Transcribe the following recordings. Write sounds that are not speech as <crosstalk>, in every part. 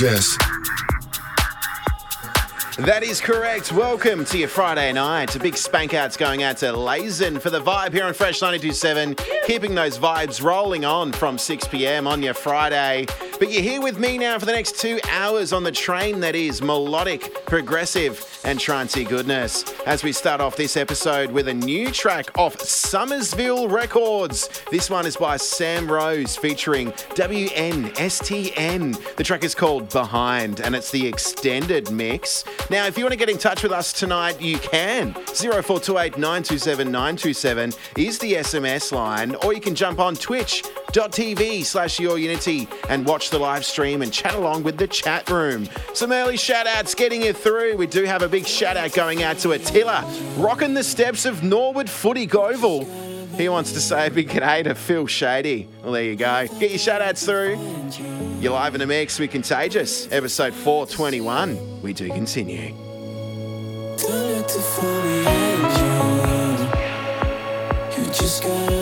Contagious. That is correct. Welcome to your Friday night. A big spank out's going out to Lazen for the vibe here on Fresh 927, keeping those vibes rolling on from 6 p.m. on your Friday. But you're here with me now for the next two hours on the train that is melodic, progressive, and trancey goodness. As we start off this episode with a new track off Sommersville Records. This one is by Sam Rose featuring WNSTN. The track is called Behind and it's the extended mix. Now, if you want to get in touch with us tonight, you can. 0428 927 927 is the SMS line, or you can jump on twitch.tv slash your unity and watch the live stream and chat along with the chat room. Some early shout outs getting you through. We do have a big shout out going out to Attila, rocking the steps of Norwood Footy Goval. He wants to say a big g'day to Phil Shady. Well, there you go. Get your shout outs through. You're live in a mix with Contagious, episode 421. We do continue. believe.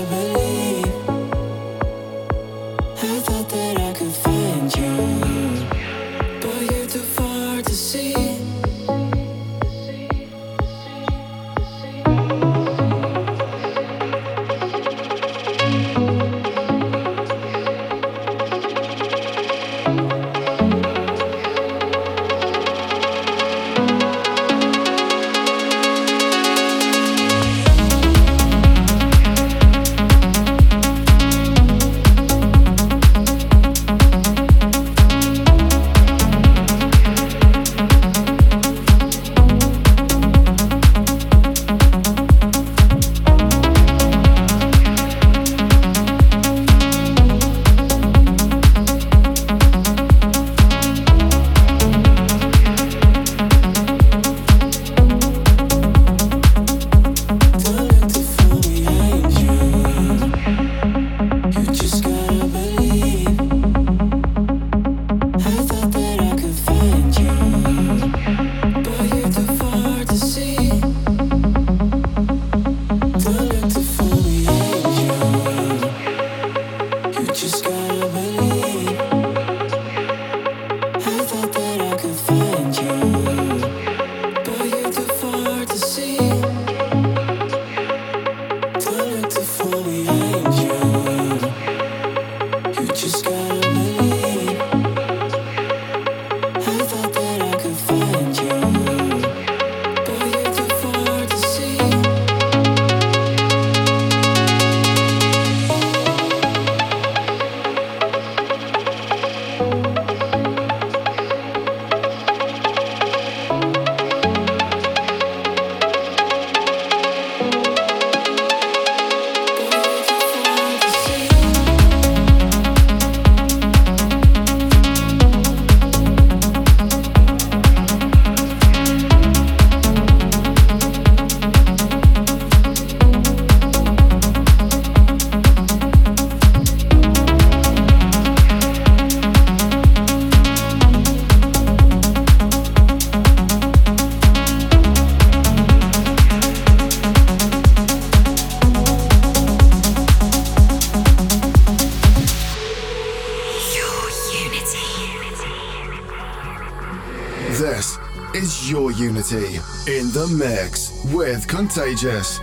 Mix with Contagious.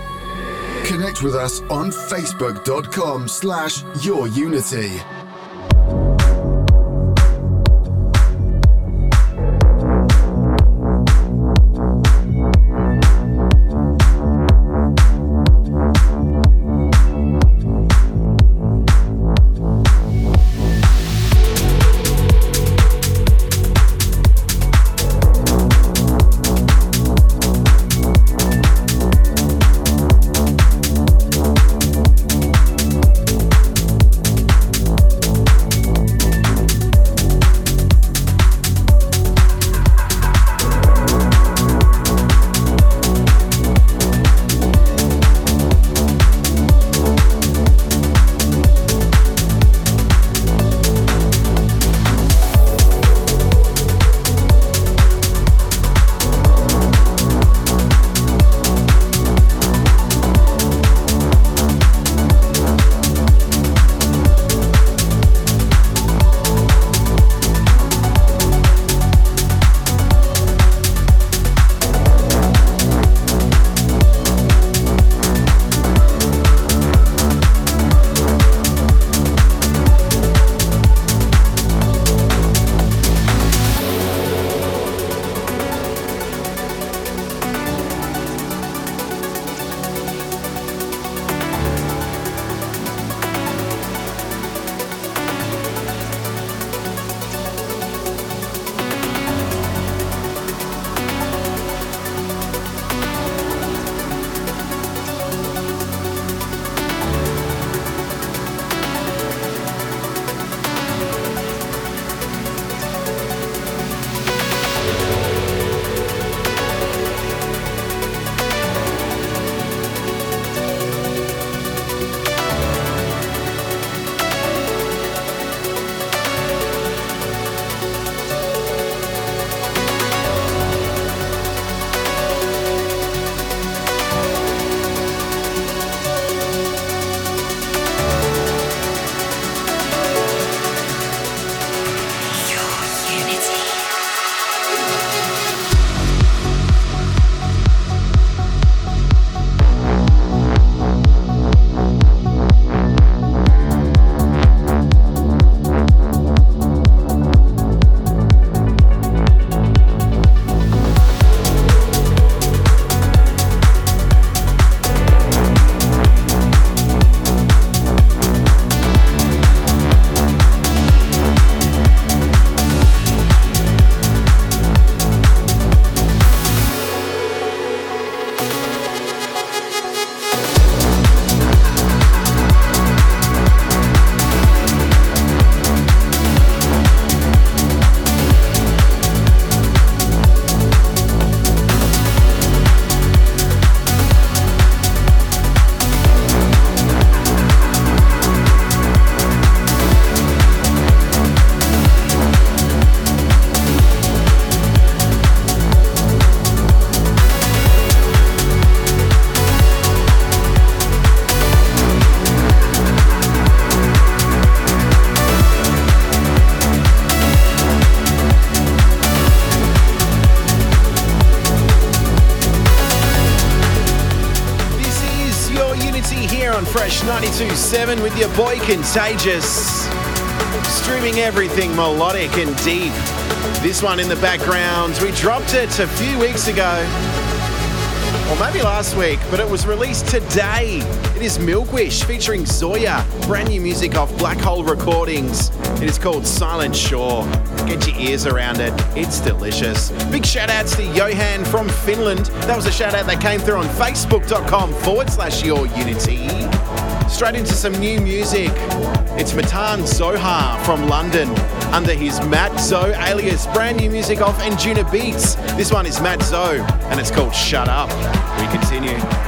Connect with us on facebook.com slash your 92.7 with your boy Contagious. Streaming everything melodic and deep. This one in the background, we dropped it a few weeks ago. Or maybe last week, but it was released today. It is Milkwish featuring Zoya. Brand new music off Black Hole Recordings. It is called Silent Shore. Get your ears around it. It's delicious. Big shout outs to Johan from Finland. That was a shout out that came through on facebook.com forward slash your unity. Straight into some new music. It's Matan Zohar from London under his Matt alias. Brand new music off Anjunabeats. This one is Matt and it's called Shut Up. We continue.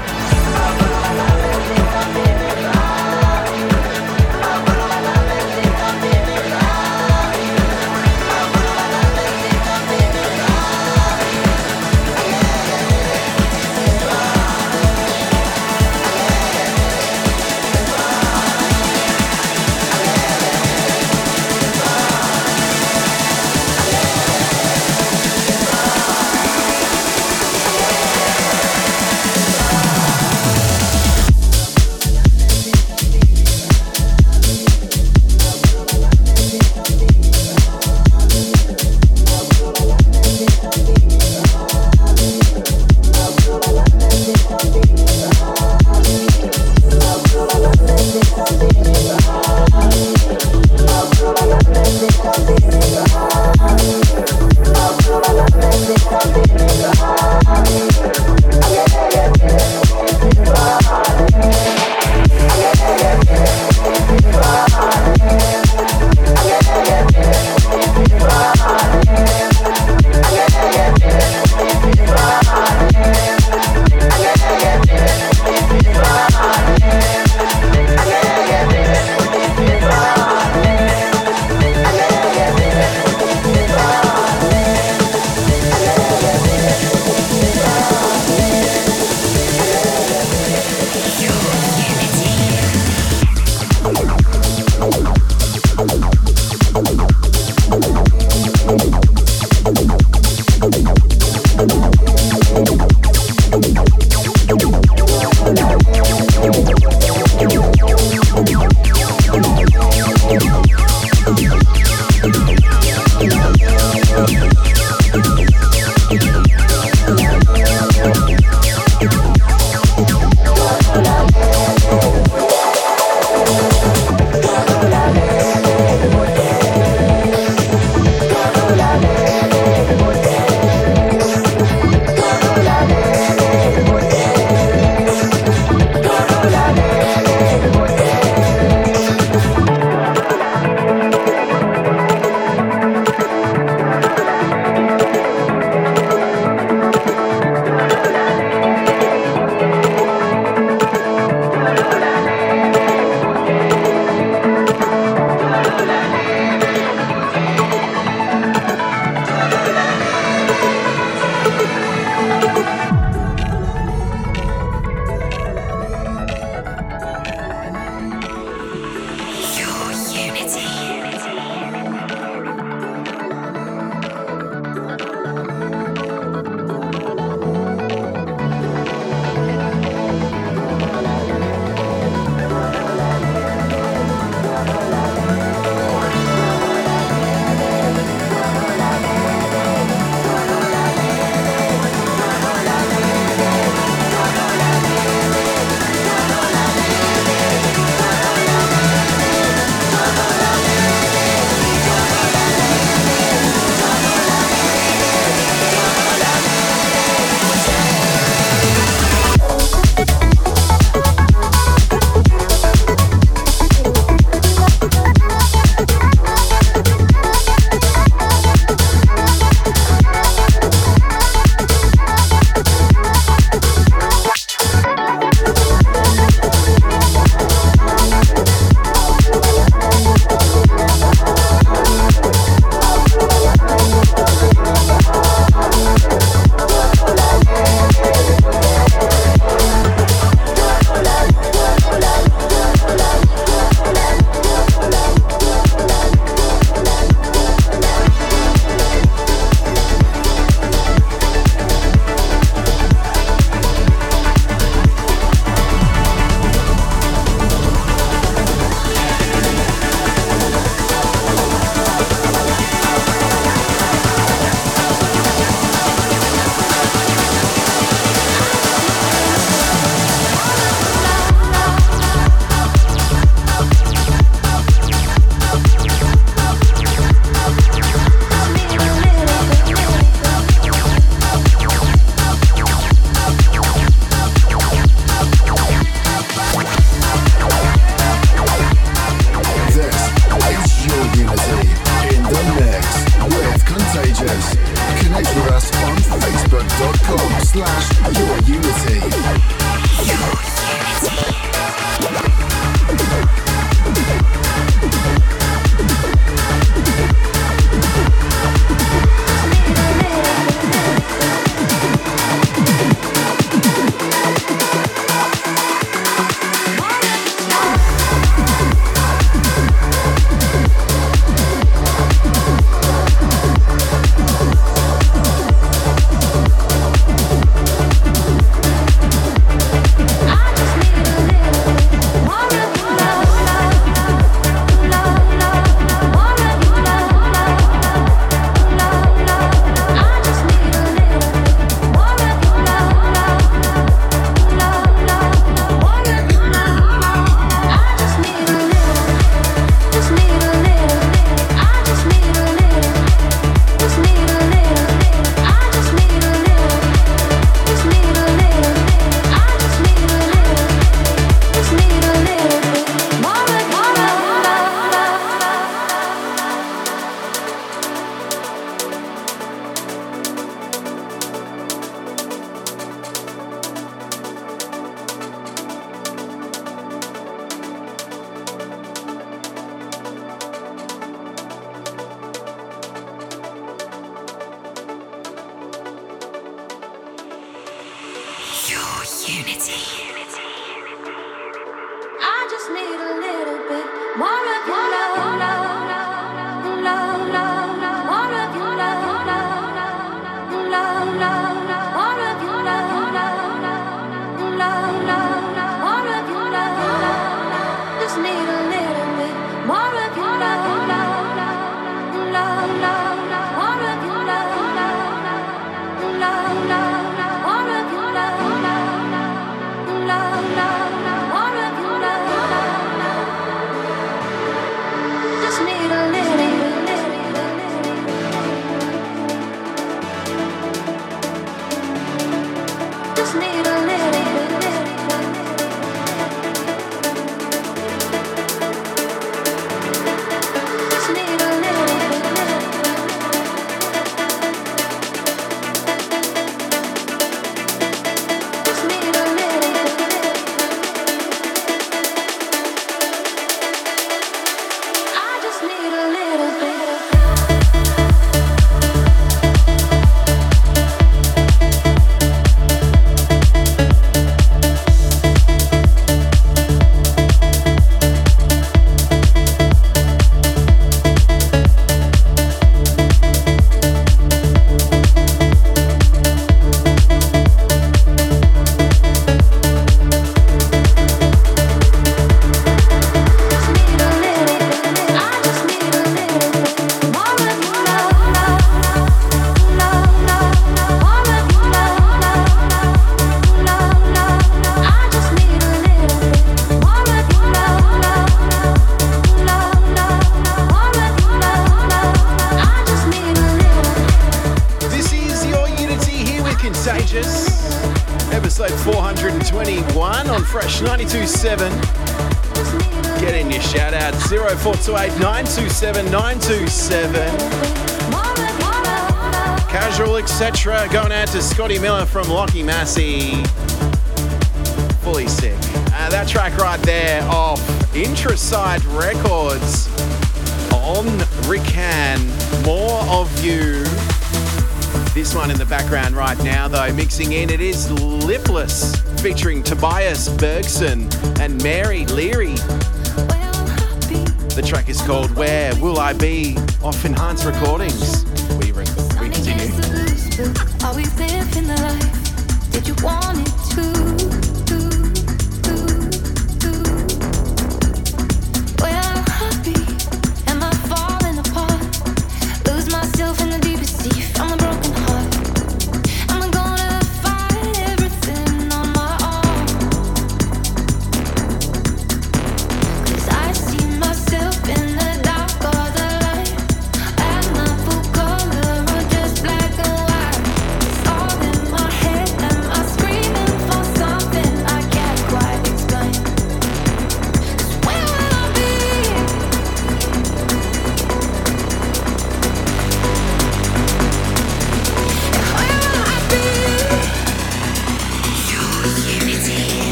From Lockie Massey.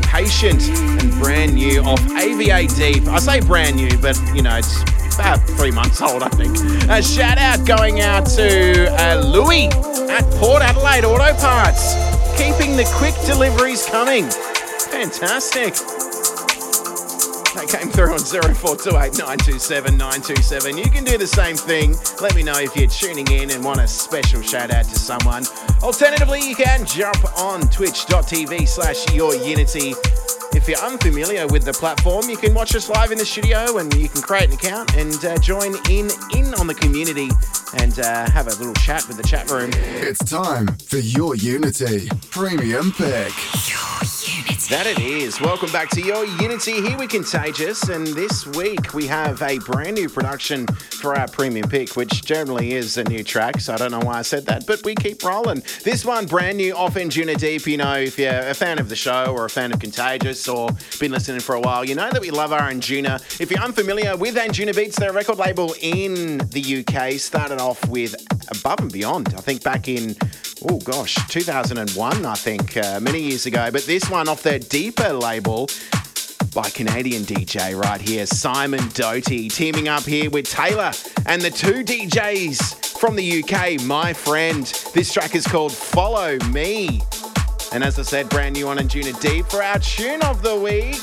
And brand new off AVA Deep. I say brand new, but you know, it's about three months old, I think. A shout out going out to uh, Louis at Port Adelaide Auto Parts, keeping the quick deliveries coming. Fantastic. That came through on 0428 927 927. You can do the same thing. Let me know if you're tuning in and want a special shout out to someone. Alternatively, you can jump on twitch.tv slash your unity if you're unfamiliar with the platform, you can watch us live in the studio and you can create an account and uh, join in in on the community and uh, have a little chat with the chat room. It's time for your Unity Premium Pick. That it is. Welcome back to your Unity. Here we Contagious, and this week we have a brand new production for our premium pick, which generally is a new track. So I don't know why I said that, but we keep rolling. This one, brand new off Anjunadeep. You know, if you're a fan of the show or a fan of Contagious or been listening for a while, you know that we love our Anjuna. If you're unfamiliar with Anjunabeats, they're a record label in the UK. Started off with Above and Beyond, I think back in oh gosh, 2001, I think, uh, many years ago. But this one off their deeper label by Canadian DJ right here, Simon Doty, teaming up here with Tailor and the two DJs from the UK, my friend. This track is called Follow Me. And as I said, brand new on Anjunadeep for our tune of the week.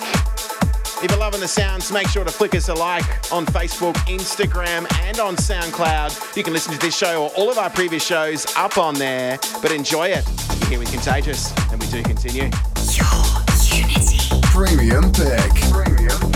If you're loving the sounds, make sure to flick us a like on Facebook, Instagram, and on SoundCloud. You can listen to this show or all of our previous shows up on there, but enjoy it. here with Contagious, and we do continue. Your unity. Premium pick. Premium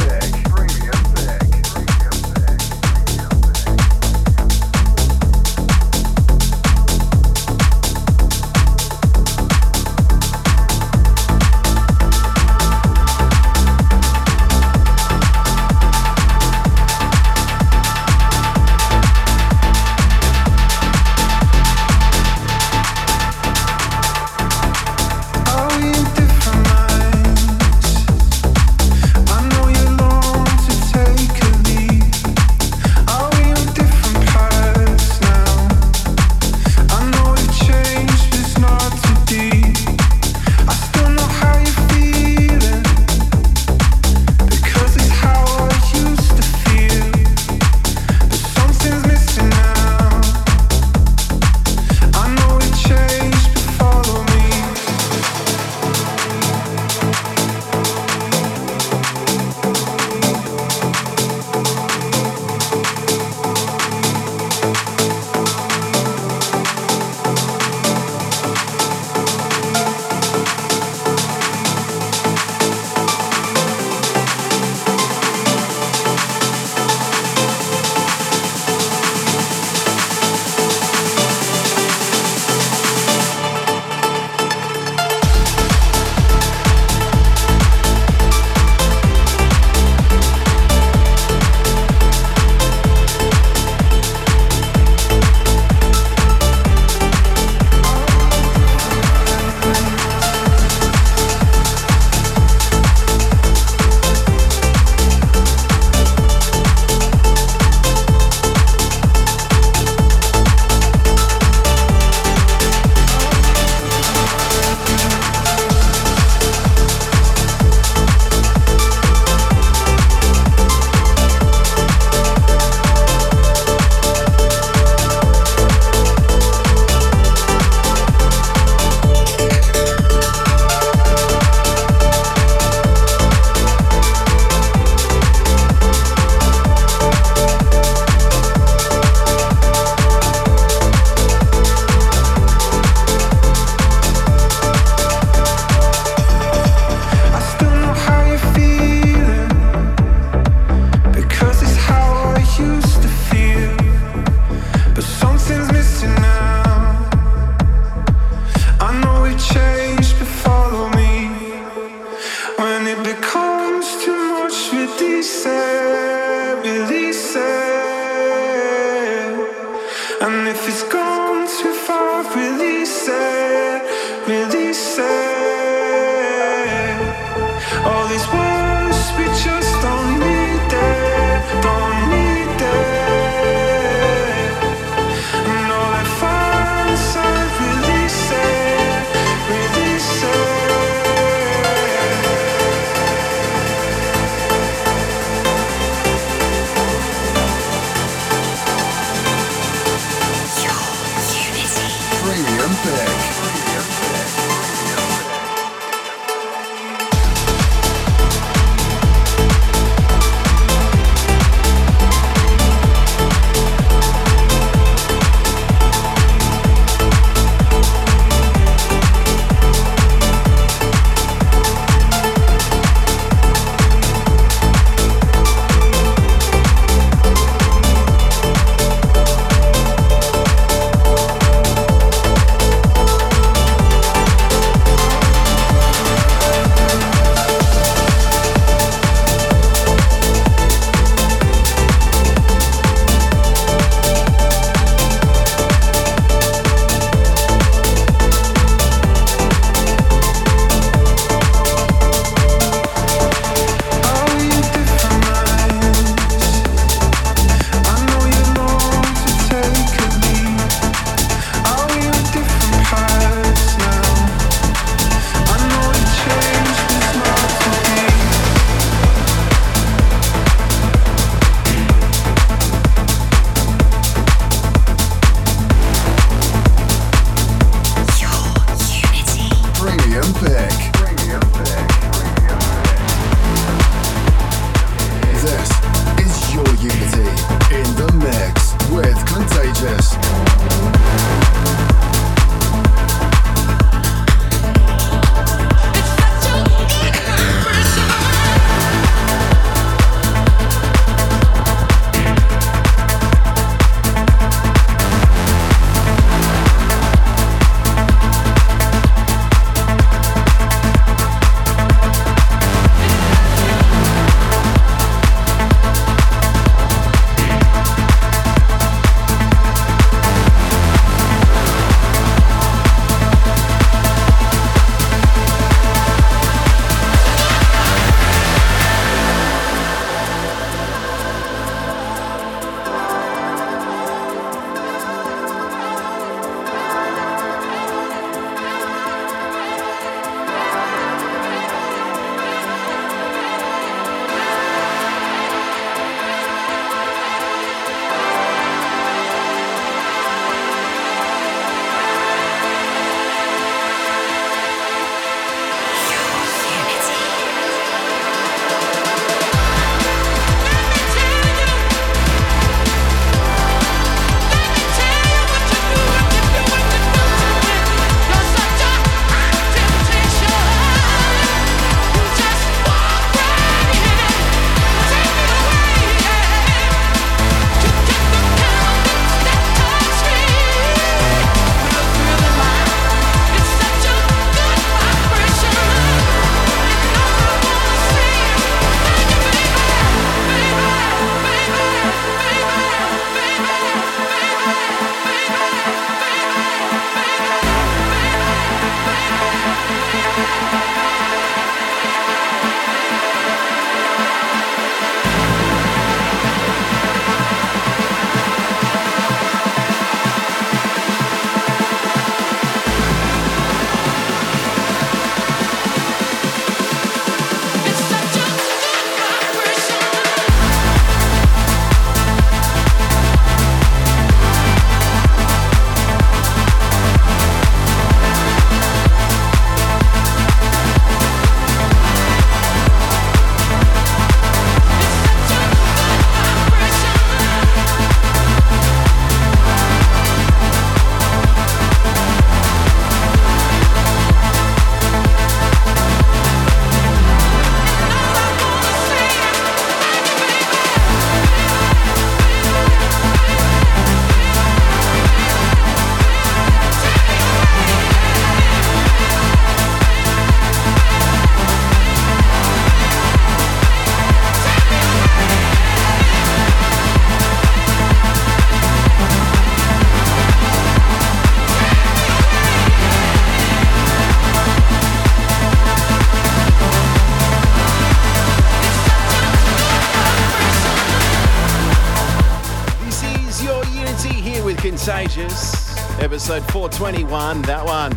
episode 421. That one.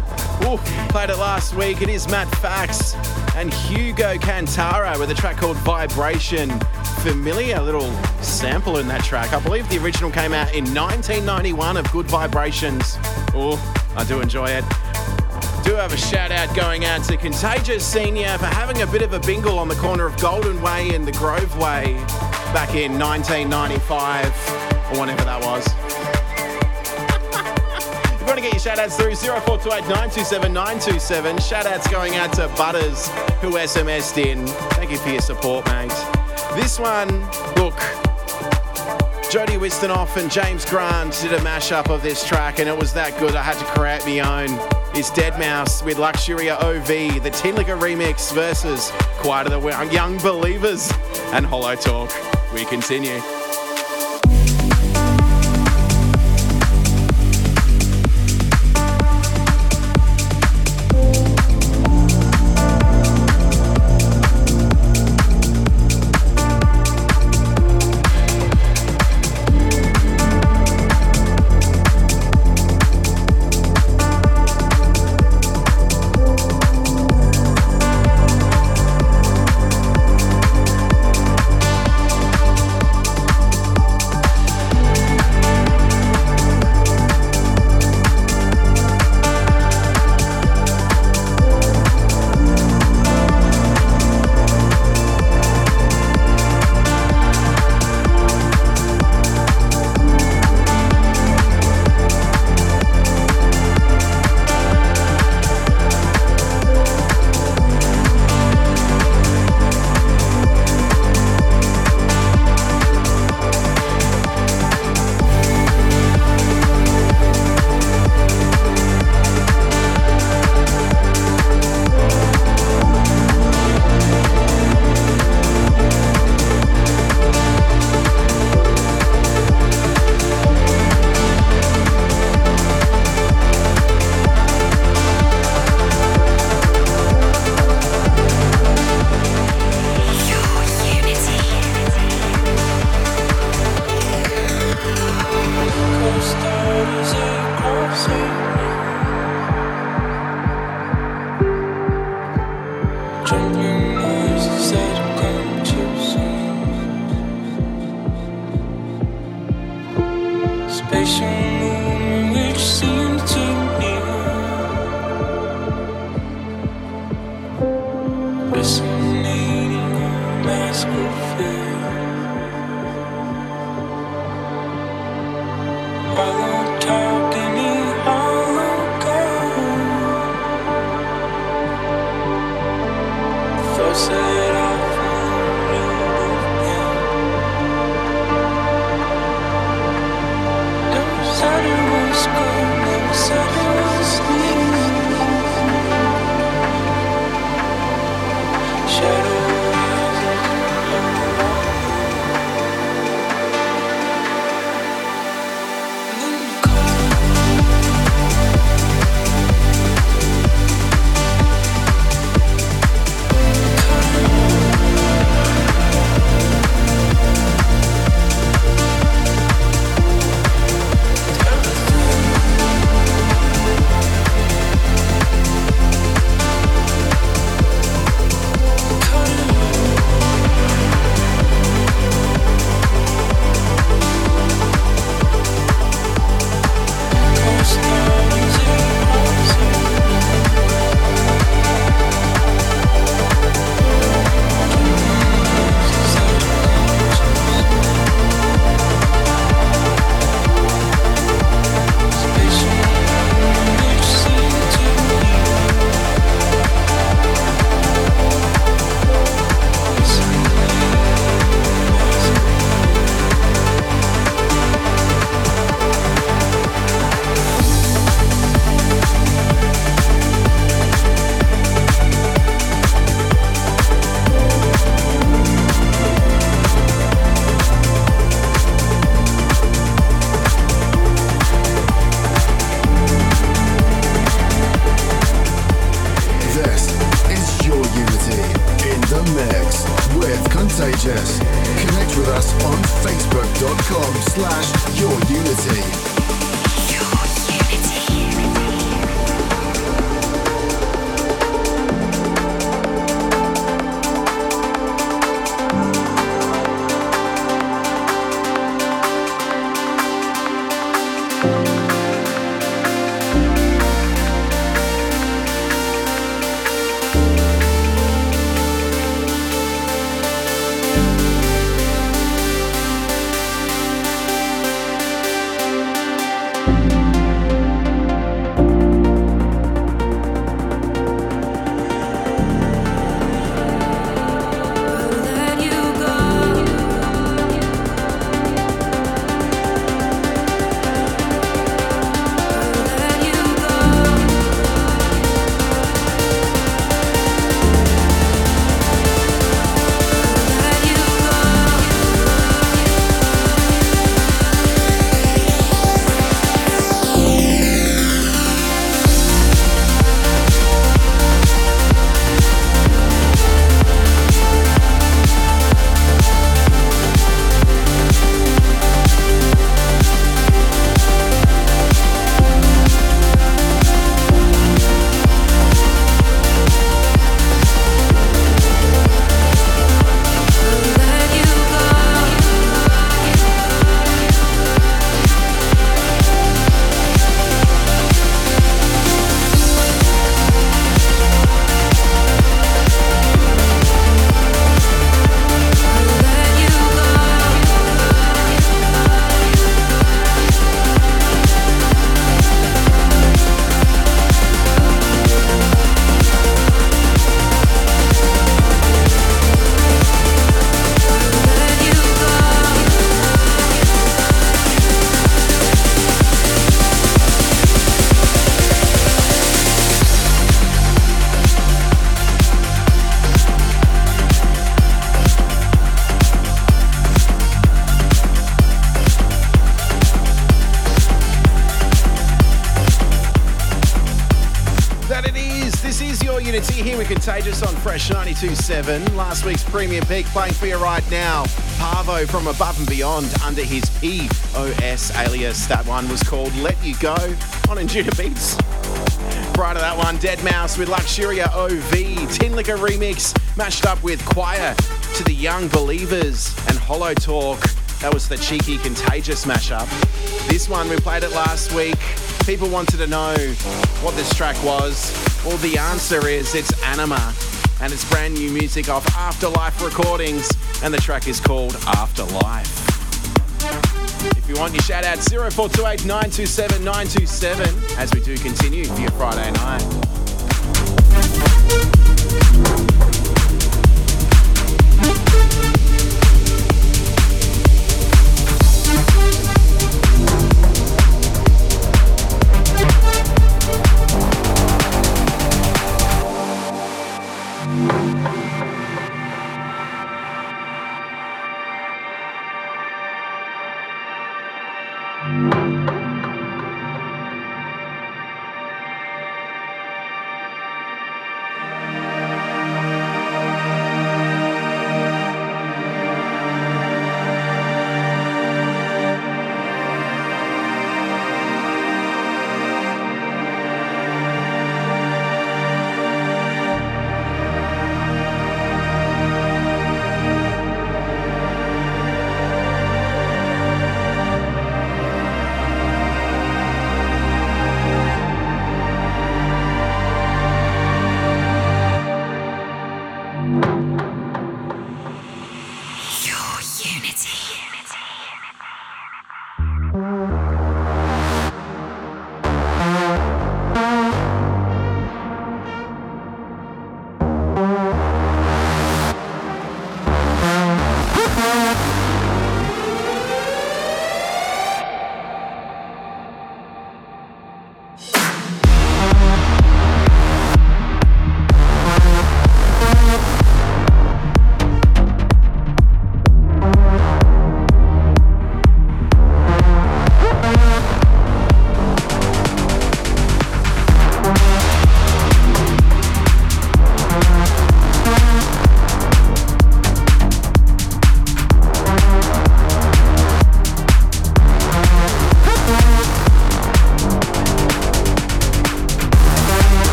Ooh, played it last week. It is Matt Fax and Hugo Cantarra with a track called Vibration. Familiar little sample in that track. I believe the original came out in 1991 of Good Vibrations. Oh, I do enjoy it. Do have a shout out going out to Contagious Senior for having a bit of a bingle on the corner of Golden Way and the Grove Way back in 1995 or whenever that was. Shout outs through 0428 927 927, shout outs going out to Butters who SMS'd in. Thank you for your support, mate. This one, look, Jody Wisternoff and James Grant did a mashup of this track, and it was that good I had to create my own. It's deadmau5 with Luxuria OV, the Tinlicker remix versus Choir of the Young Believers and Hollow Talk. We continue. Connect with us on facebook.com slash your 92.7. Last week's premium peak playing for you right now. Paavo from Above and Beyond under his POS alias. That one was called Let You Go on Anjunabeats. Prior to that one, deadmau5 with Luxuria OV. Tinlicker remix mashed up with Choir to the Young Believers and Hollow Talk. That was the cheeky Contagious mashup. This one, we played it last week. People wanted to know what this track was. Well, the answer is it's Anyma, and it's brand new music off Afterlife Recordings, and the track is called Afterlife. If you want your shout out, 0428 927 927 as we do continue for your Friday night.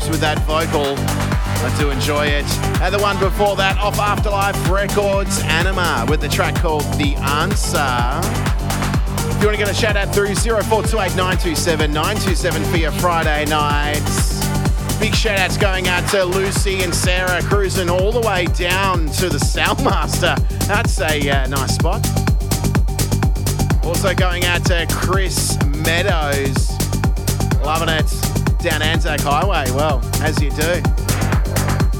Vibes with that vocal. I do enjoy it. And the one before that, off Afterlife Records, Anyma, with the track called The Answer. If you want to get a shout out through 0428 927 927 for your Friday nights. Big shout outs going out to Lucy and Sarah cruising all the way down to the Soundmaster. That's a uh, nice spot. Also going out to Chris Meadows. Loving it down Anzac Highway. Well, as you do.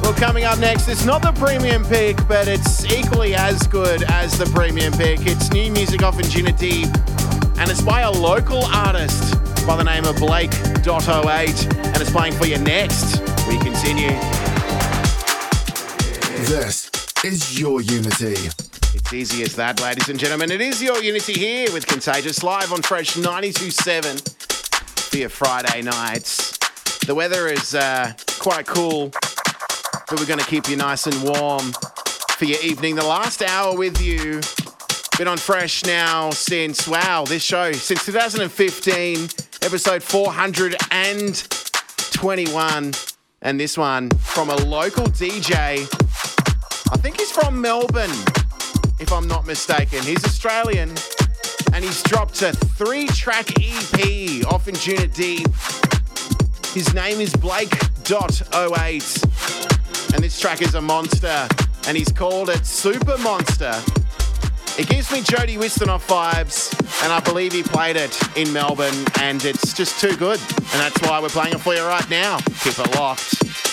Well, coming up next, it's not the premium pick, but it's equally as good as the premium pick. It's new music off Deep, and it's by a local artist by the name of Blake.08, and it's playing for you next. We continue. This is your Unity. It's easy as that, ladies and gentlemen. It is your Unity here with Contagious live on Fresh 92.7 for your Friday nights. The weather is uh, quite cool, but we're going to keep you nice and warm for your evening. The last hour with you. Been on Fresh now since, wow, this show, since 2015, episode 421. And this one from a local DJ. I think he's from Melbourne, if I'm not mistaken. He's Australian and he's dropped a three track EP off Anjunadeep. His name is Blake.08 and this track is a monster and he's called it Super Monster. It gives me Jody Wisternoff vibes, and I believe he played it in Melbourne, and it's just too good. And that's why we're playing it for you right now. Keep it locked.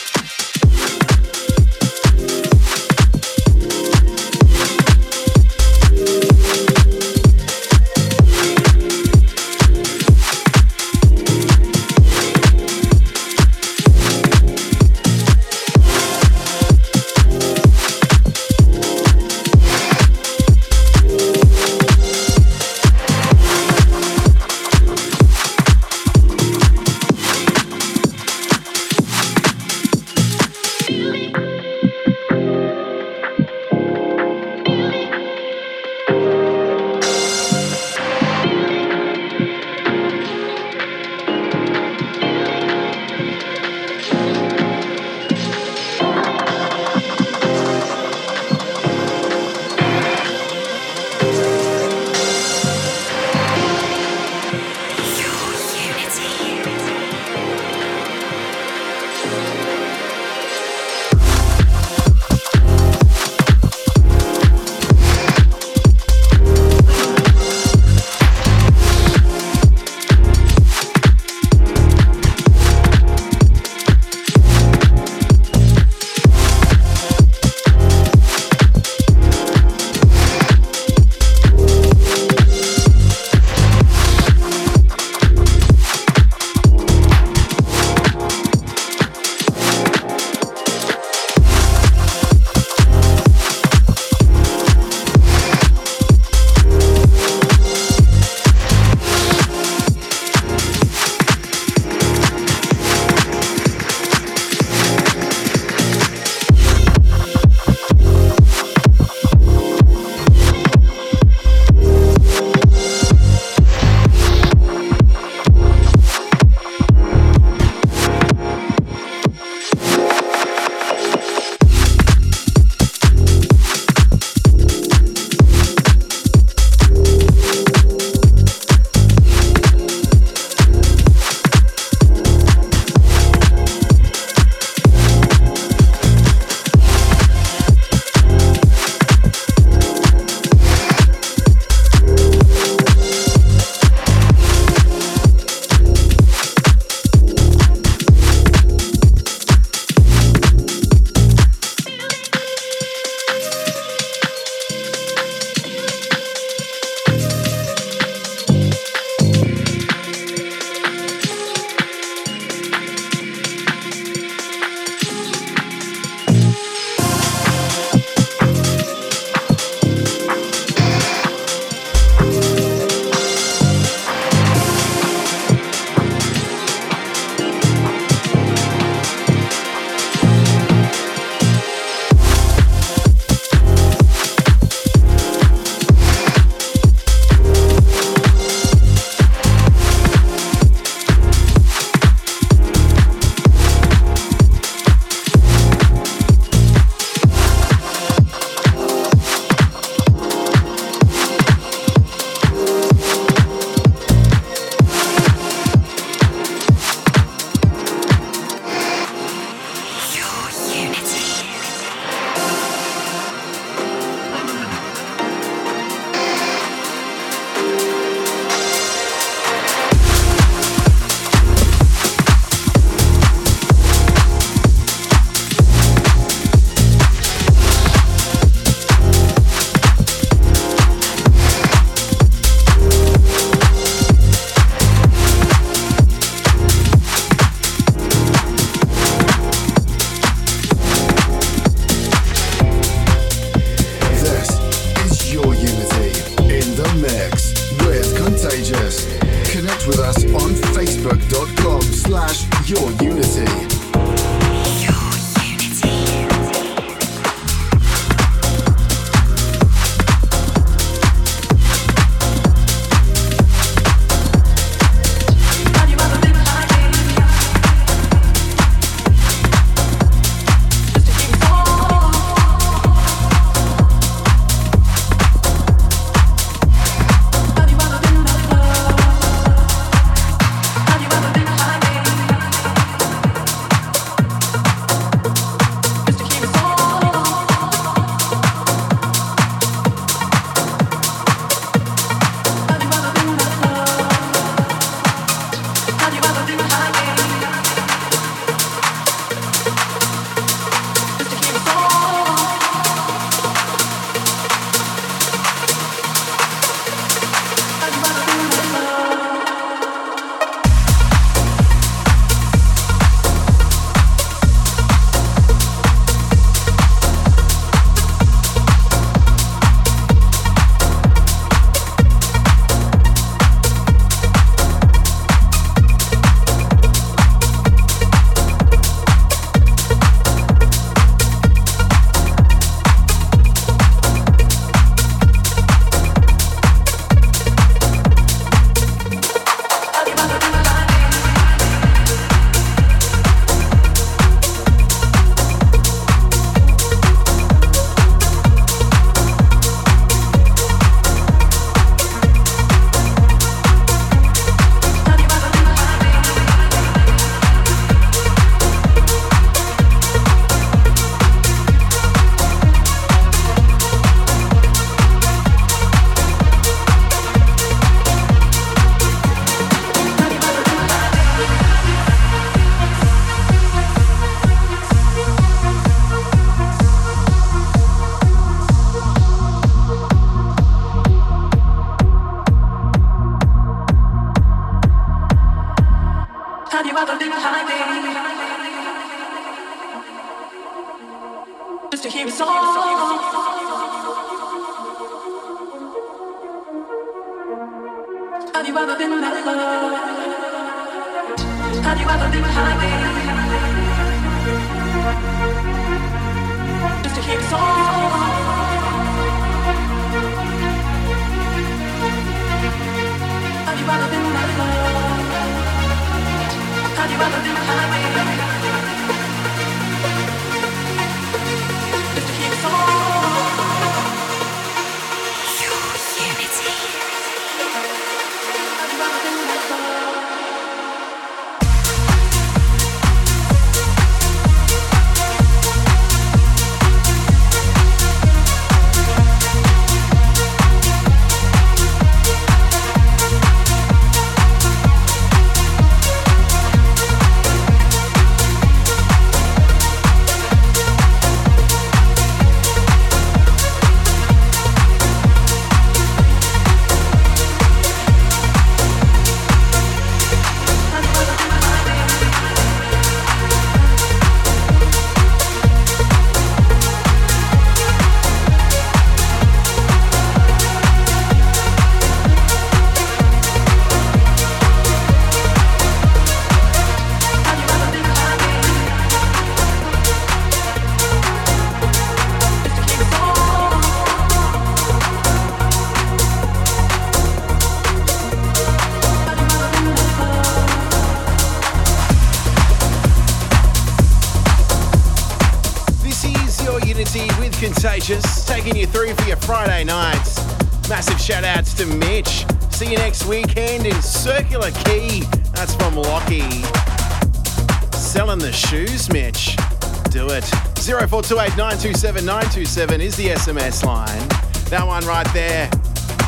Two eight nine two seven nine two seven is the SMS line. That one right there.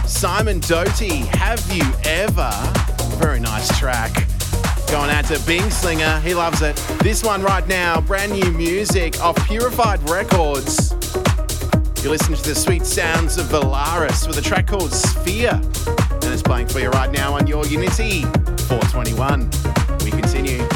Simon Doty, Have You Ever? Very nice track. Going out to Bing Slinger, he loves it. This one right now, brand new music off Purified Records. You're listening to the sweet sounds of Volaris with a track called Sphere. And it's playing for you right now on your Unity 421. We continue.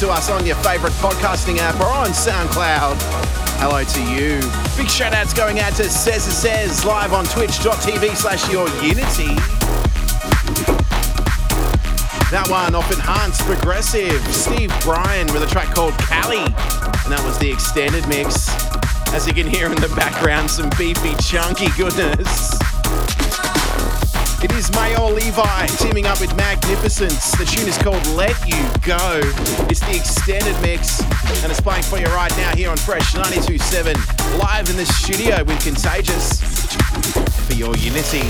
To us on your favourite podcasting app or on SoundCloud. Hello to you. Big shout outs going out to Cesar Says live on twitch.tv slash your unity. That one off Enhanced Progressive. Steve Brian with a track called Cali. And that was the extended mix. As you can hear in the background, some beefy, chunky goodness. Is Maor Levi teaming up with Magnificence. The tune is called Let You Go. It's the extended mix, and it's playing for you right now here on Fresh 92.7, live in the studio with Contagious for your Unity.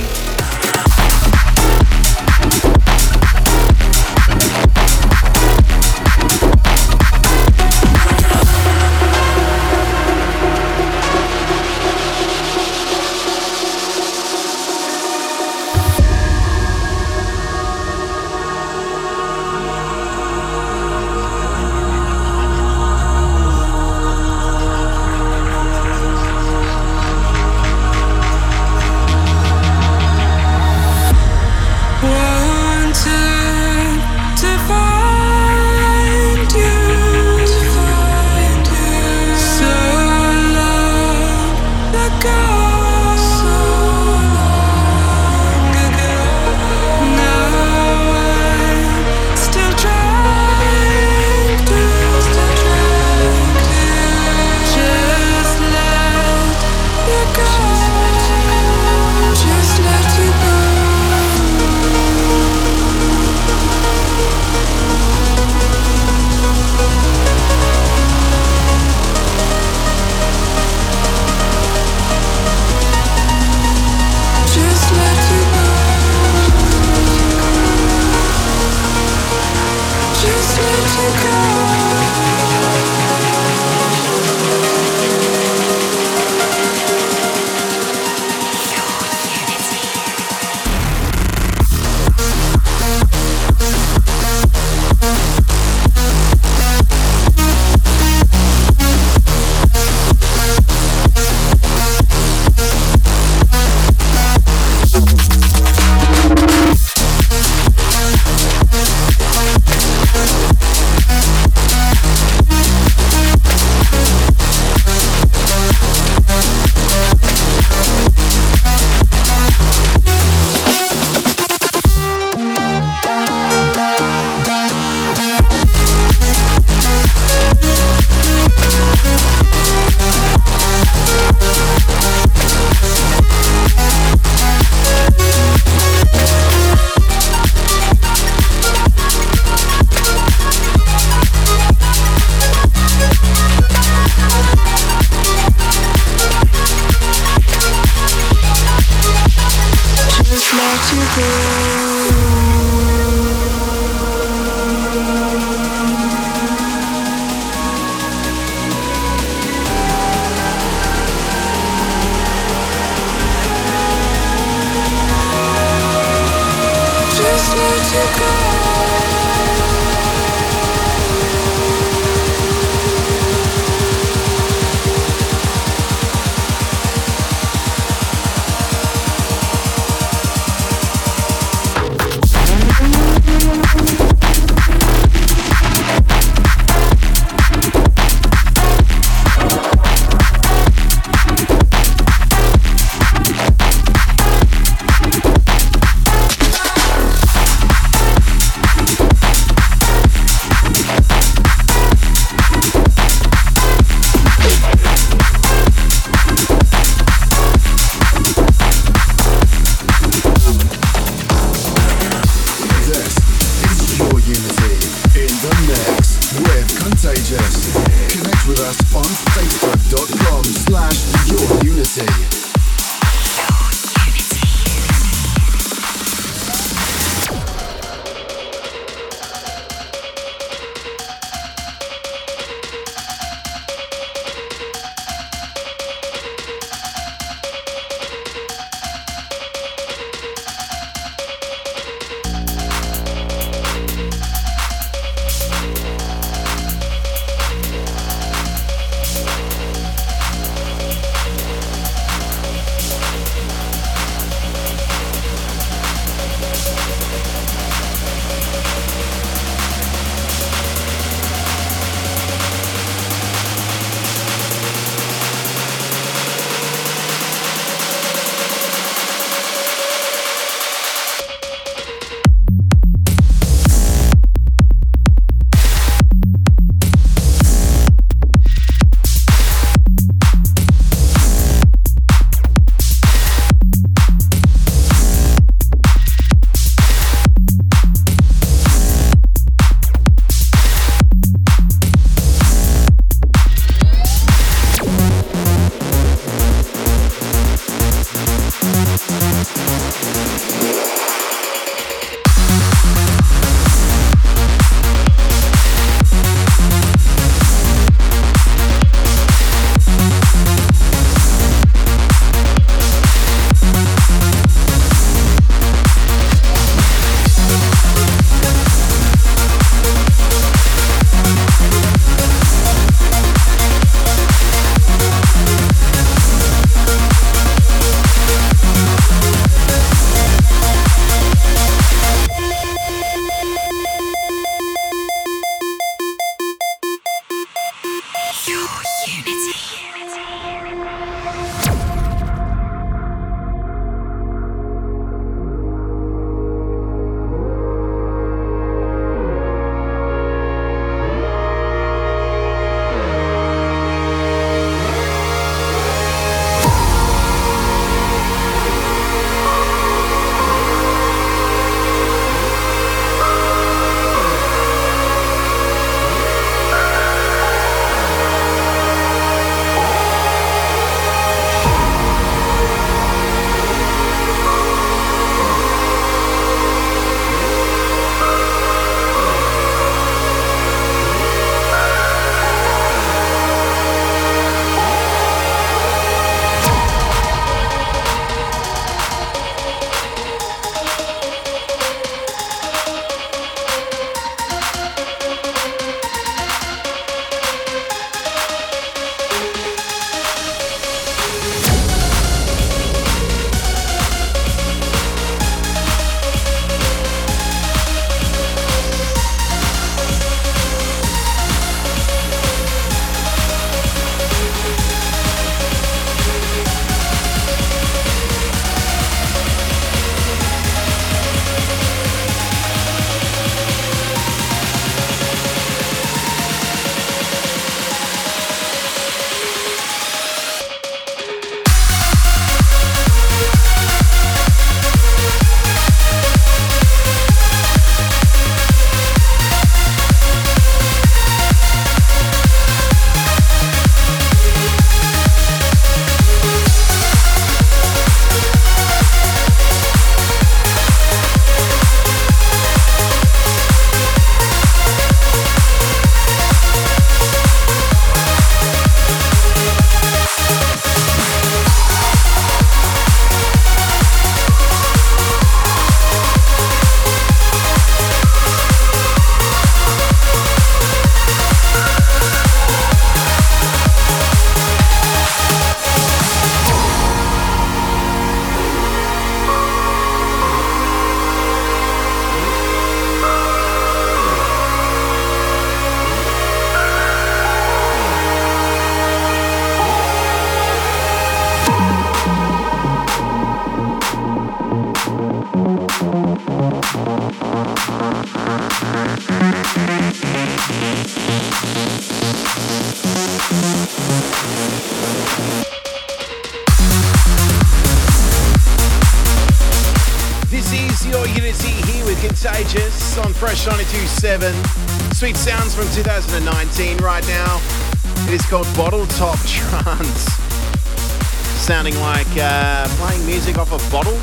Bottle,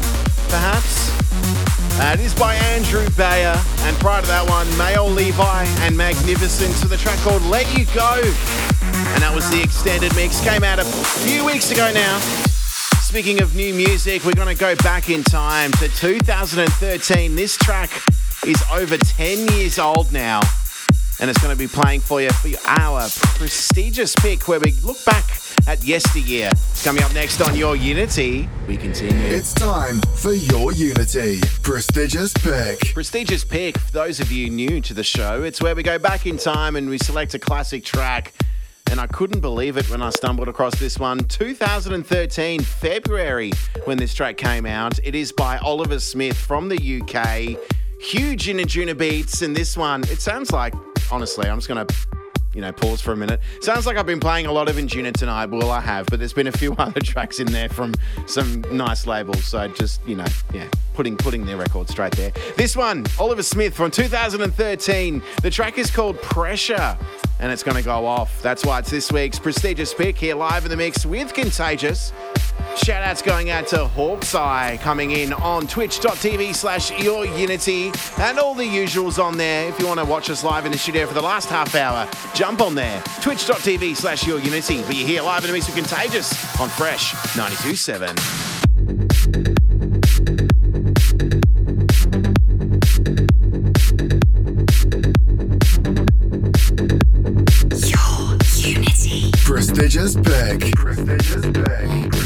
perhaps. Uh, it is by Andrew Bayer, and prior to that one, Maor Levi and Magnificent to the track called Let You Go. And that was the extended mix. Came out a few weeks ago now. Speaking of new music, we're going to go back in time to 2013. This track is over 10 years old now, and it's going to be playing for you for our prestigious pick where we look back yesteryear. Coming up next on Your Unity, we continue. It's time for your Unity prestigious pick. Prestigious pick, for those of you new to the show, it's where we go back in time and we select a classic track. And I couldn't believe it when I stumbled across this one. 2013, February, when this track came out. It is by Oliver Smith from the UK. Huge in Anjunabeats. And this one, it sounds like, honestly, I'm just going to you know, pause for a minute. Sounds like I've been playing a lot of Anjuna tonight. Well, I have, but there's been a few <laughs> other tracks in there from some nice labels. So just, you know, yeah, putting putting their record straight there. This one, Oliver Smith from 2013. The track is called Pressure. And it's going to go off. That's why it's this week's prestigious pick here live in the mix with Contagious. Shout outs going out to Hawkseye coming in on twitch.tv slash your unity and all the usuals on there. If you want to watch us live in the studio for the last half hour, jump on there. Twitch.tv slash your unity. But you're here live in the mix with Contagious on Fresh 92.7. Your Unity. Prestigious pick. Prestigious pick.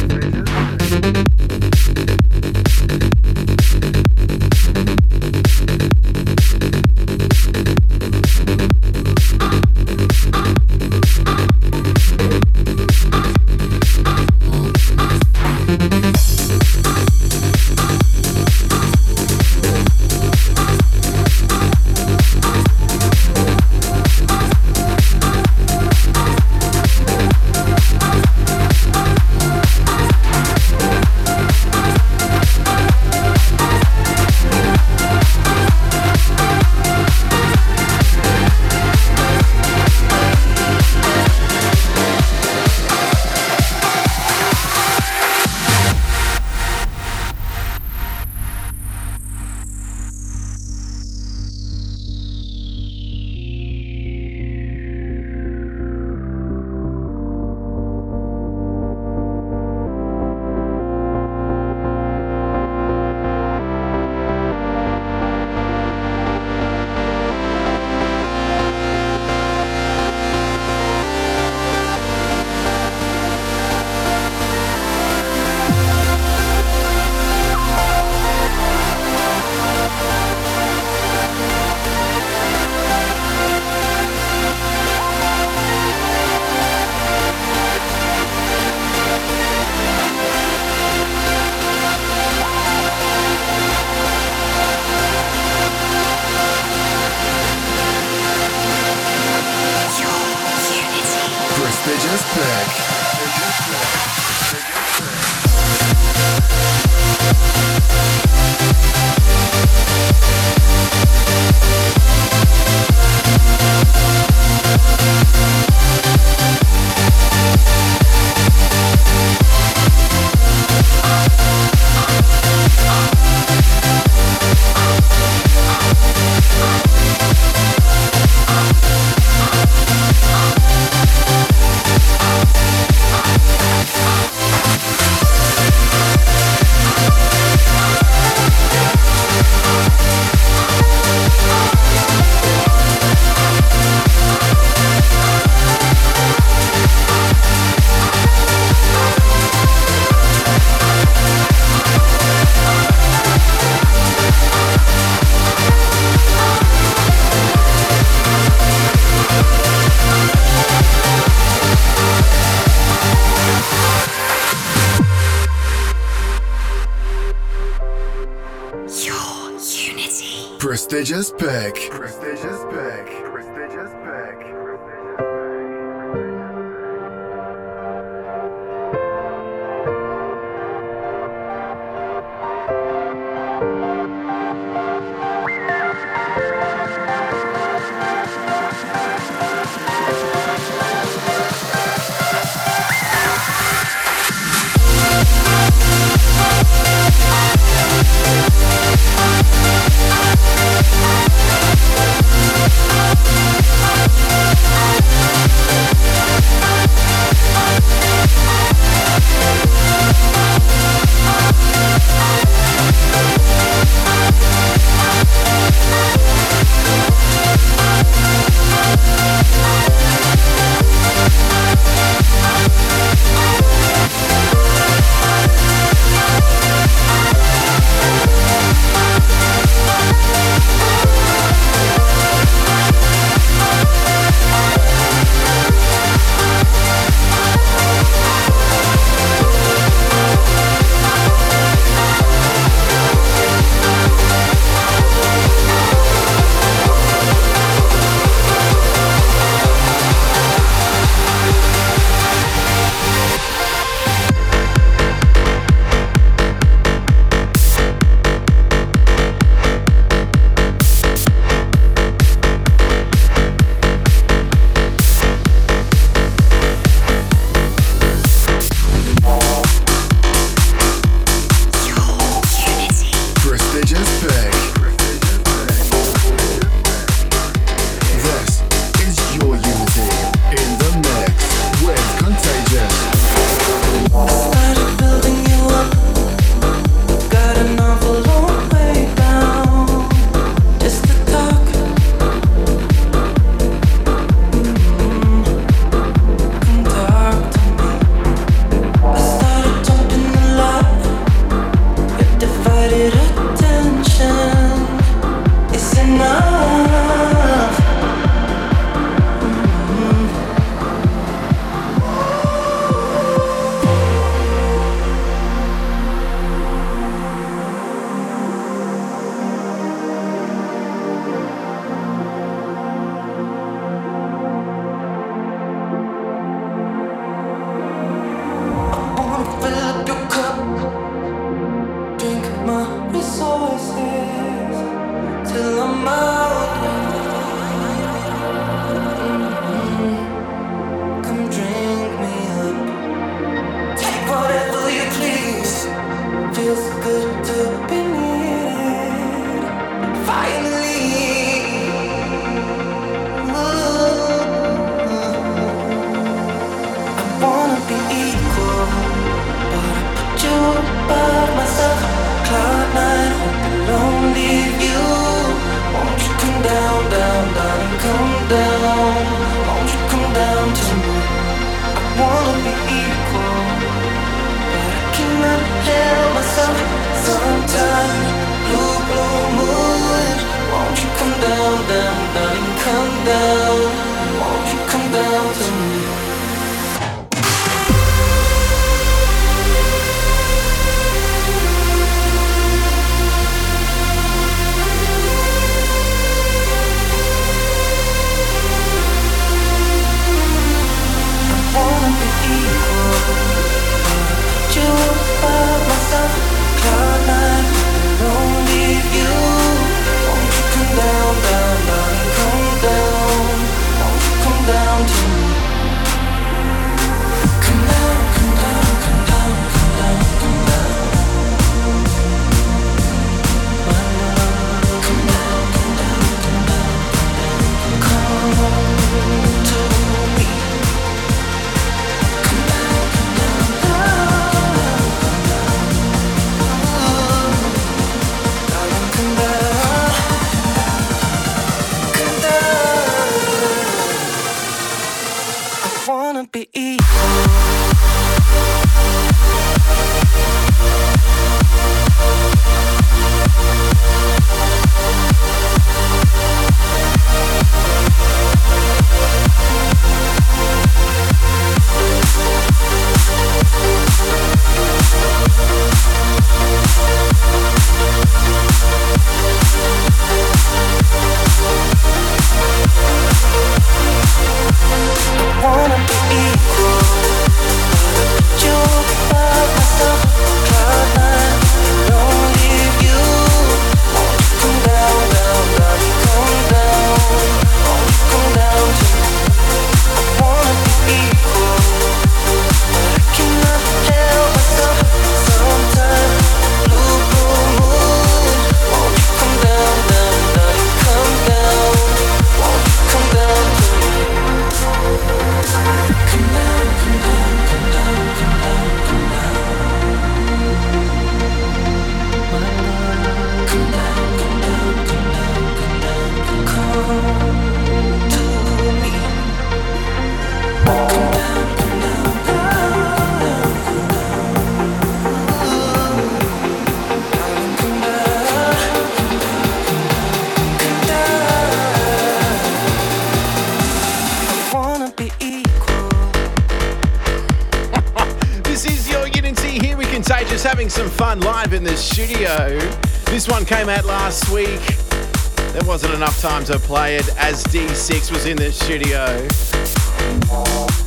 To play it as D6 was in the studio.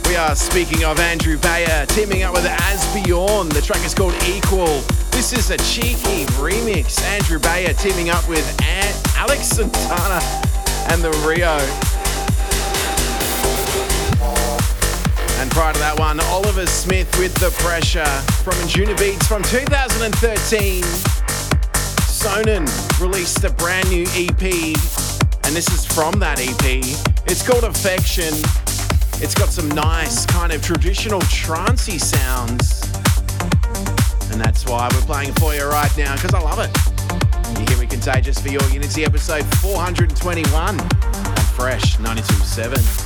We are speaking of Andrew Bayer teaming up with Asbjorn. The track is called Equal. This is a cheeky remix. Andrew Bayer teaming up with An- Alex Sonata and the Rio. And prior to that one, Oliver Smith with The Pressure from Anjunabeats from 2013. SØNIN released a brand new EP, and this is from that EP. It's called Affection. It's got some nice kind of traditional trancey sounds. And that's why we're playing it for you right now, because I love it. You hear me contagious for your Unity episode 421 on Fresh 92.7.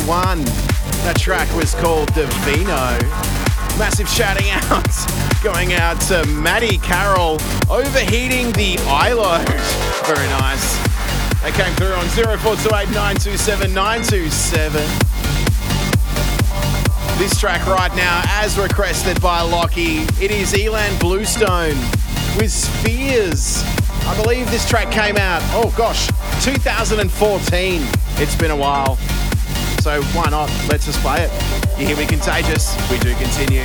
2021. That track was called Divino. Massive shouting out <laughs> going out to Maddie Carroll, overheating the ILO. Very nice. They came through on 0428 927 927. This track right now, as requested by Lockie, it is Ilan Bluestone with Spheres. I believe this track came out, oh gosh, 2014. It's been a while. So why not? Let's just play it. You hear me contagious? We do continue.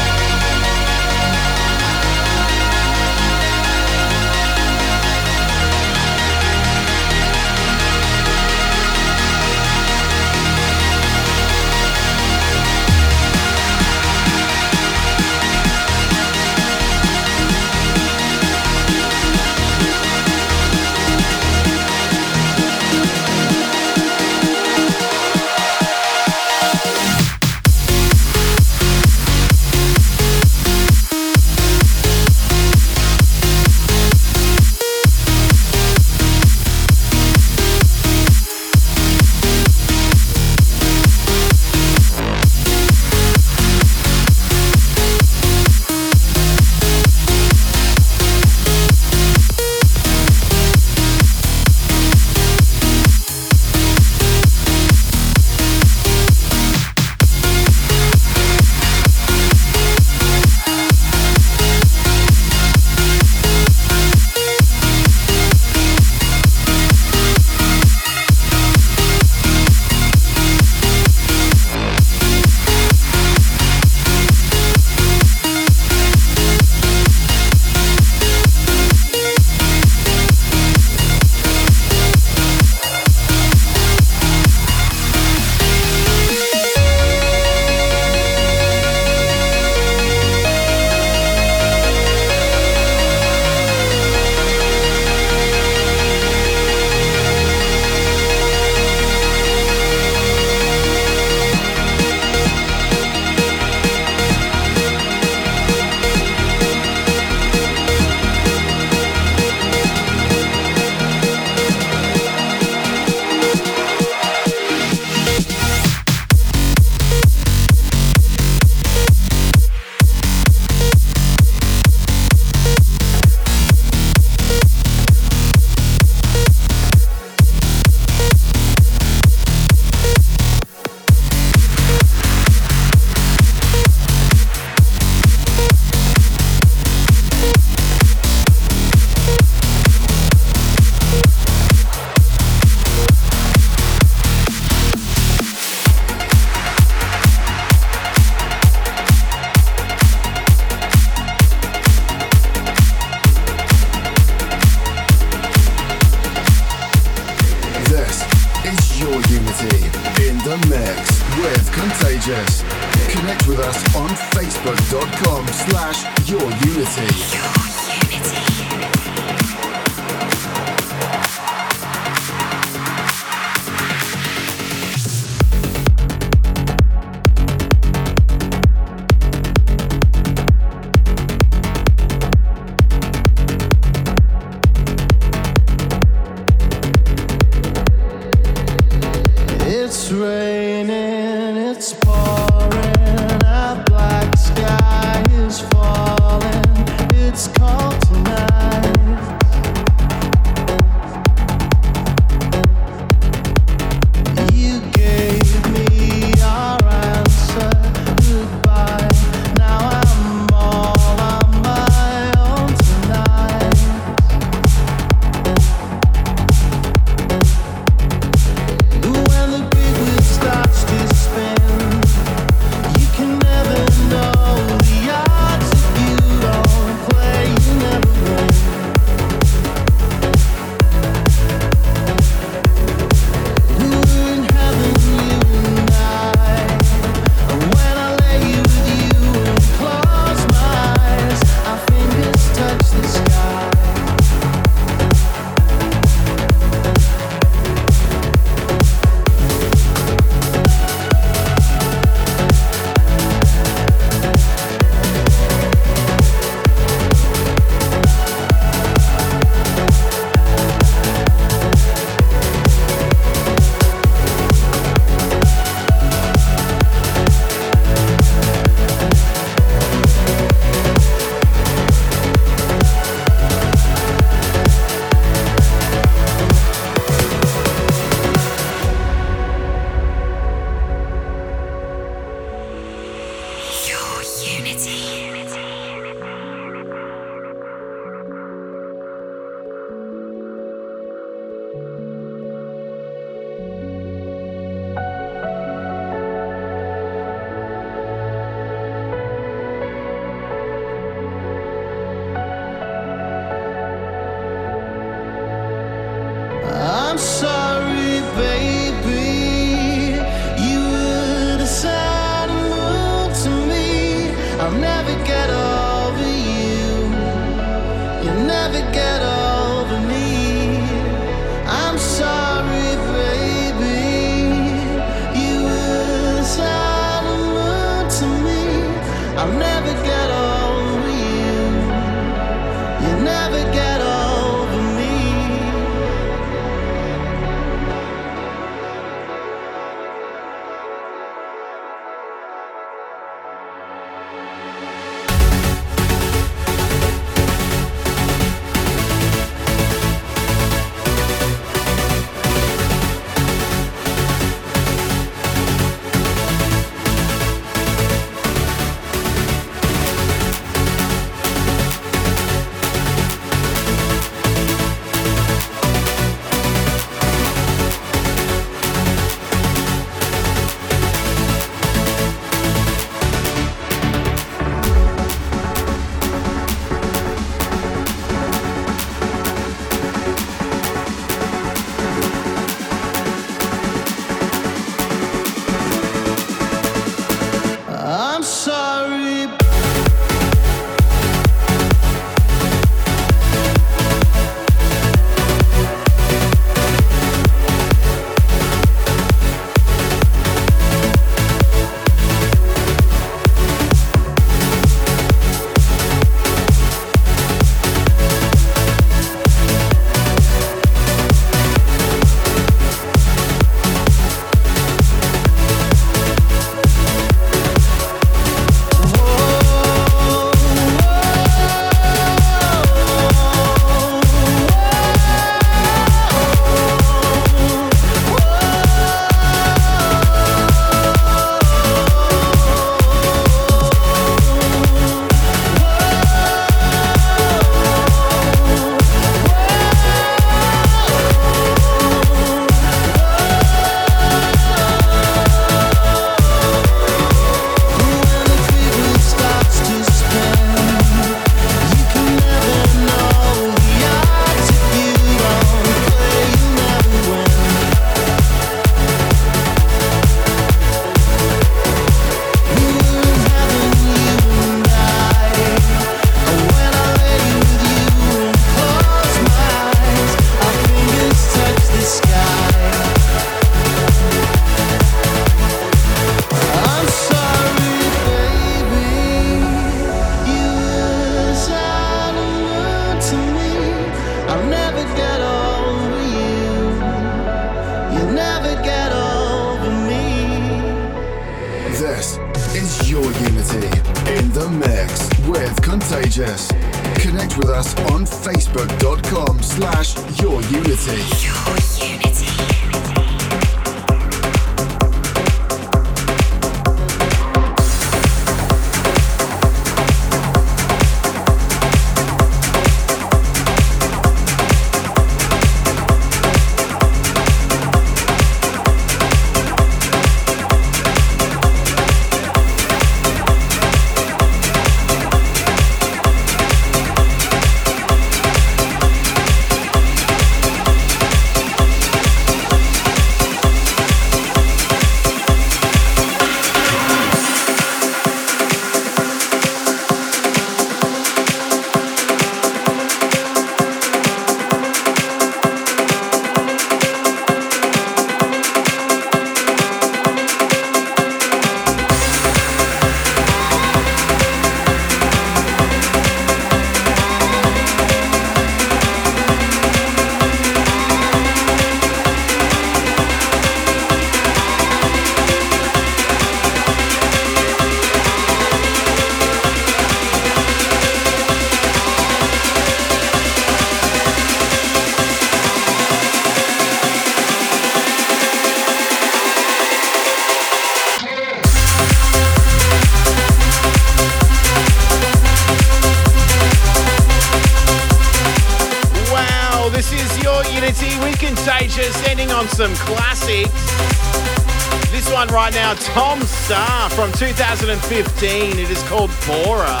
2015. It is called Bora.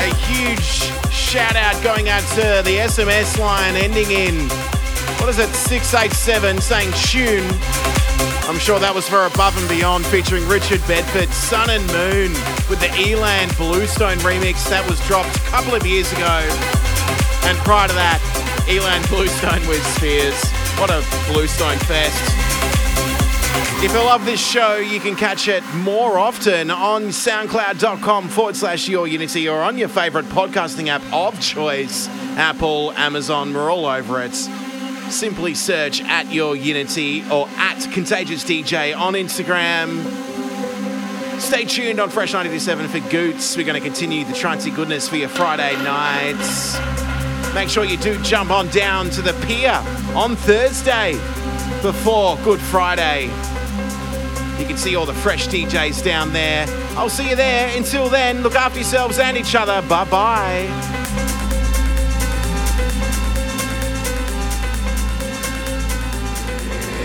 A huge shout out going out to the SMS line ending in what is it, 687 saying tune. I'm sure that was for Above and Beyond featuring Richard Bedford, Sun and Moon with the Ilan Bluestone remix that was dropped a couple of years ago. And prior to that, Ilan Bluestone with Spears. What a Bluestone fest. If you love this show, you can catch it more often on soundcloud.com forward slash your unity or on your favorite podcasting app of choice Apple, Amazon, we're all over it. Simply search at your unity or at contagious DJ on Instagram. Stay tuned on Fresh 927 for Goots. We're going to continue the trancy goodness for your Friday nights. Make sure you do jump on down to the pier on Thursday before Good Friday. You can see all the fresh DJs down there. I'll see you there. Until then, look after yourselves and each other. Bye bye.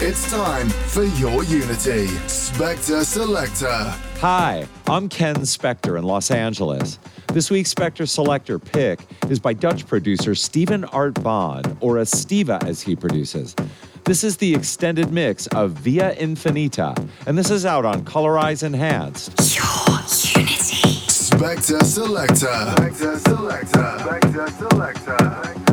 It's time for your Unity. Spectre Selector. Hi, I'm Ken Spector in Los Angeles. This week's Spectre Selector pick is by Dutch producer Steven Art Bond, or Estiva as he produces. This is the extended mix of Via Infinita, and this is out on Colorize Enhanced. Your unity. Spectre Selector. Spectre Selector. Spectre Selector.